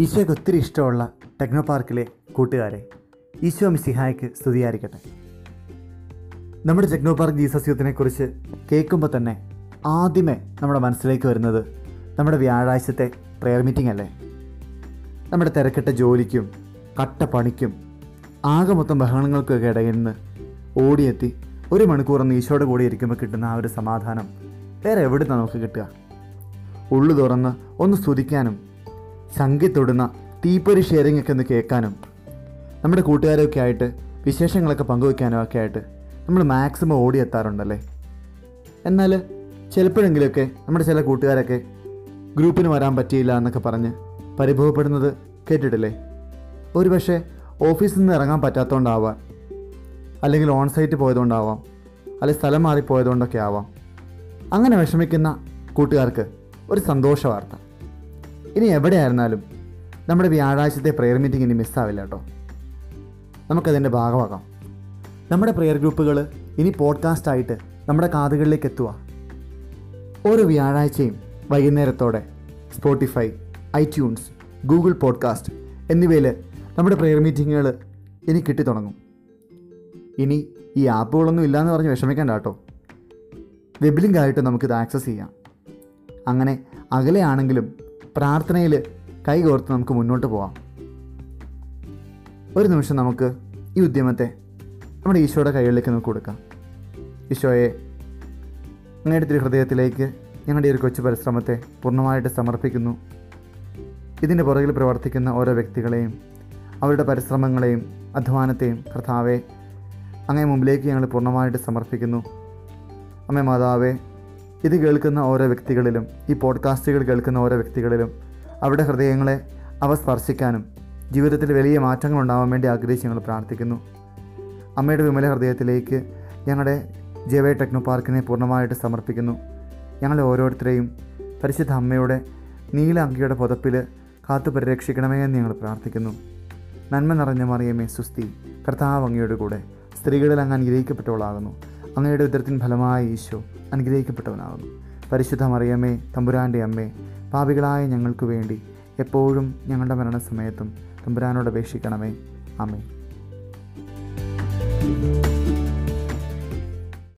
ഈശോയ്ക്ക് ഒത്തിരി ഇഷ്ടമുള്ള ടെക്നോ പാർക്കിലെ കൂട്ടുകാരെ ഈശോ മിസിഹായ്ക്ക് സ്തുതിയായിരിക്കട്ടെ. നമ്മുടെ ടെക്നോ പാർക്ക് ജീസസ് യുദ്ധത്തിനെക്കുറിച്ച് കുറിച്ച് കേൾക്കുമ്പോൾ തന്നെ ആദ്യമേ നമ്മുടെ മനസ്സിലേക്ക് വരുന്നത് നമ്മുടെ വ്യാഴാഴ്ചത്തെ പ്രെയർ മീറ്റിംഗ് അല്ലേ? നമ്മുടെ തിരക്കിട്ട ജോലിക്കും കട്ട പണിക്കും ആകെ മൊത്തം ബഹളങ്ങൾക്കൊക്കെ ഇടയിൽ നിന്ന് ഓടിയെത്തി ഒരു മണിക്കൂർ ഒന്ന് ഈശോയുടെ കൂടെ ഇരിക്കുമ്പോൾ കിട്ടുന്ന ആ ഒരു സമാധാനം വേറെ എവിടെ നമുക്ക് കിട്ടുക? ഉള്ളു തുറന്ന് ഒന്ന് സ്തുതിക്കാനും ശങ്കി തൊടുന്ന തീപ്പൊരി ഷെയറിംഗ് ഒക്കെ ഒന്ന് കേൾക്കാനും നമ്മുടെ കൂട്ടുകാരൊക്കെ ആയിട്ട് വിശേഷങ്ങളൊക്കെ പങ്കുവയ്ക്കാനും ഒക്കെ ആയിട്ട് നമ്മൾ മാക്സിമം ഓടിയെത്താറുണ്ടല്ലേ എന്നാൽ ചിലപ്പോഴെങ്കിലുമൊക്കെ നമ്മുടെ ചില കൂട്ടുകാരൊക്കെ ഗ്രൂപ്പിന് വരാൻ പറ്റിയില്ല എന്നൊക്കെ പറഞ്ഞ് പരിഭവപ്പെടുന്നത് കേട്ടിട്ടില്ലേ? ഒരു പക്ഷേ ഓഫീസിൽ നിന്ന് ഇറങ്ങാൻ പറ്റാത്തതുകൊണ്ടാവാം അല്ലെങ്കിൽ ഓൺ സൈറ്റ് പോയതുകൊണ്ടാവാം അല്ലെങ്കിൽ സ്ഥലം മാറിപ്പോയതുകൊണ്ടൊക്കെ ആവാം. അങ്ങനെ വിഷമിക്കുന്ന കൂട്ടുകാർക്ക് ഒരു സന്തോഷ വാർത്ത ഇനി എവിടെയായിരുന്നാലും നമ്മുടെ വ്യാഴാഴ്ചത്തെ പ്രെയർ മീറ്റിംഗ് ഇനി മിസ്സാവില്ല കേട്ടോ. നമുക്കതിന്റെ ഭാഗമാക്കാം നമ്മുടെ പ്രെയർ ഗ്രൂപ്പുകൾ ഇനി പോഡ്കാസ്റ്റായിട്ട് നമ്മുടെ കാതുകളിലേക്ക് എത്തുക ഓരോ വ്യാഴാഴ്ചയും വൈകുന്നേരത്തോടെ സ്പോട്ടിഫൈ ഐറ്റ്യൂൺസ് ഗൂഗിൾ പോഡ്കാസ്റ്റ് എന്നിവയിൽ നമ്മുടെ പ്രെയർ മീറ്റിങ്ങുകൾ ഇനി കിട്ടി തുടങ്ങും. ഇനി ഈ ആപ്പുകളൊന്നും ഇല്ലയെന്ന് പറഞ്ഞ് വിഷമിക്കേണ്ട കേട്ടോ. വെബ് ലിങ്ക് ആയിട്ട് നമുക്കിത് ആക്സസ് ചെയ്യാം. അങ്ങനെ അകലെയാണെങ്കിലും പ്രാർത്ഥനയിൽ കൈകോർത്ത് നമുക്ക് മുന്നോട്ട് പോവാം. ഒരു നിമിഷം നമുക്ക് ഈ ഉദ്യമത്തെ നമ്മുടെ ഈശോയുടെ കൈകളിലേക്ക് നമുക്ക് കൊടുക്കാം. ഈശോയെ അങ്ങയുടെ തിരുഹൃദയത്തിലേക്ക് ഞങ്ങളുടെ ഒരു കൊച്ചു പരിശ്രമത്തെ പൂർണമായിട്ട് സമർപ്പിക്കുന്നു. ഇതിന്റെ പുറകിൽ പ്രവർത്തിക്കുന്ന ഓരോ വ്യക്തികളെയും അവരുടെ പരിശ്രമങ്ങളെയും അധ്വാനത്തെയും കർത്താവെ അങ്ങേ മുമ്പിലേക്ക് ഞങ്ങൾ പൂർണമായിട്ട് സമർപ്പിക്കുന്നു. അമ്മേ മാതാവേ ഇത് കേൾക്കുന്ന ഓരോ വ്യക്തികളിലും ഈ പോഡ്കാസ്റ്റുകൾ കേൾക്കുന്ന ഓരോ വ്യക്തികളിലും അവരുടെ ഹൃദയങ്ങളെ അവ സ്പർശിക്കാനും ജീവിതത്തിൽ വലിയ മാറ്റങ്ങൾ ഉണ്ടാവാൻ വേണ്ടി ആഗ്രഹിച്ച് ഞങ്ങൾ പ്രാർത്ഥിക്കുന്നു. അമ്മയുടെ വിമല ഹൃദയത്തിലേക്ക് ഞങ്ങളുടെ ജെവേ ടെക്നോ പാർക്കിനെ പൂർണമായിട്ട് സമർപ്പിക്കുന്നു. ഞങ്ങളെ ഓരോരുത്തരെയും പരിശുദ്ധ അമ്മയുടെ നീല അങ്കിയുടെ പുതപ്പിൽ കാത്തു പരിരക്ഷിക്കണമേ എന്ന് ഞങ്ങൾ പ്രാർത്ഥിക്കുന്നു. നന്മ നിറഞ്ഞ മറിയമേ സുസ്തി കർത്താവ് അങ്ങയുടെ കൂടെ സ്ത്രീകളിൽ അങ്ങ് അനുഗ്രഹിക്കപ്പെട്ടവളാകുന്നു. അങ്ങയുടെ ഉദരത്തിൻ ഫലമായ ഈശോ അനുഗ്രഹിക്കപ്പെട്ടവനാകുന്നു. പരിശുദ്ധ മറിയമ്മേ തമ്പുരാന്റെ അമ്മേ പാപികളായ ഞങ്ങൾക്ക് വേണ്ടി എപ്പോഴും ഞങ്ങളുടെ മരണസമയത്തും തമ്പുരാനോട് അപേക്ഷിക്കണമേ. അമ്മേ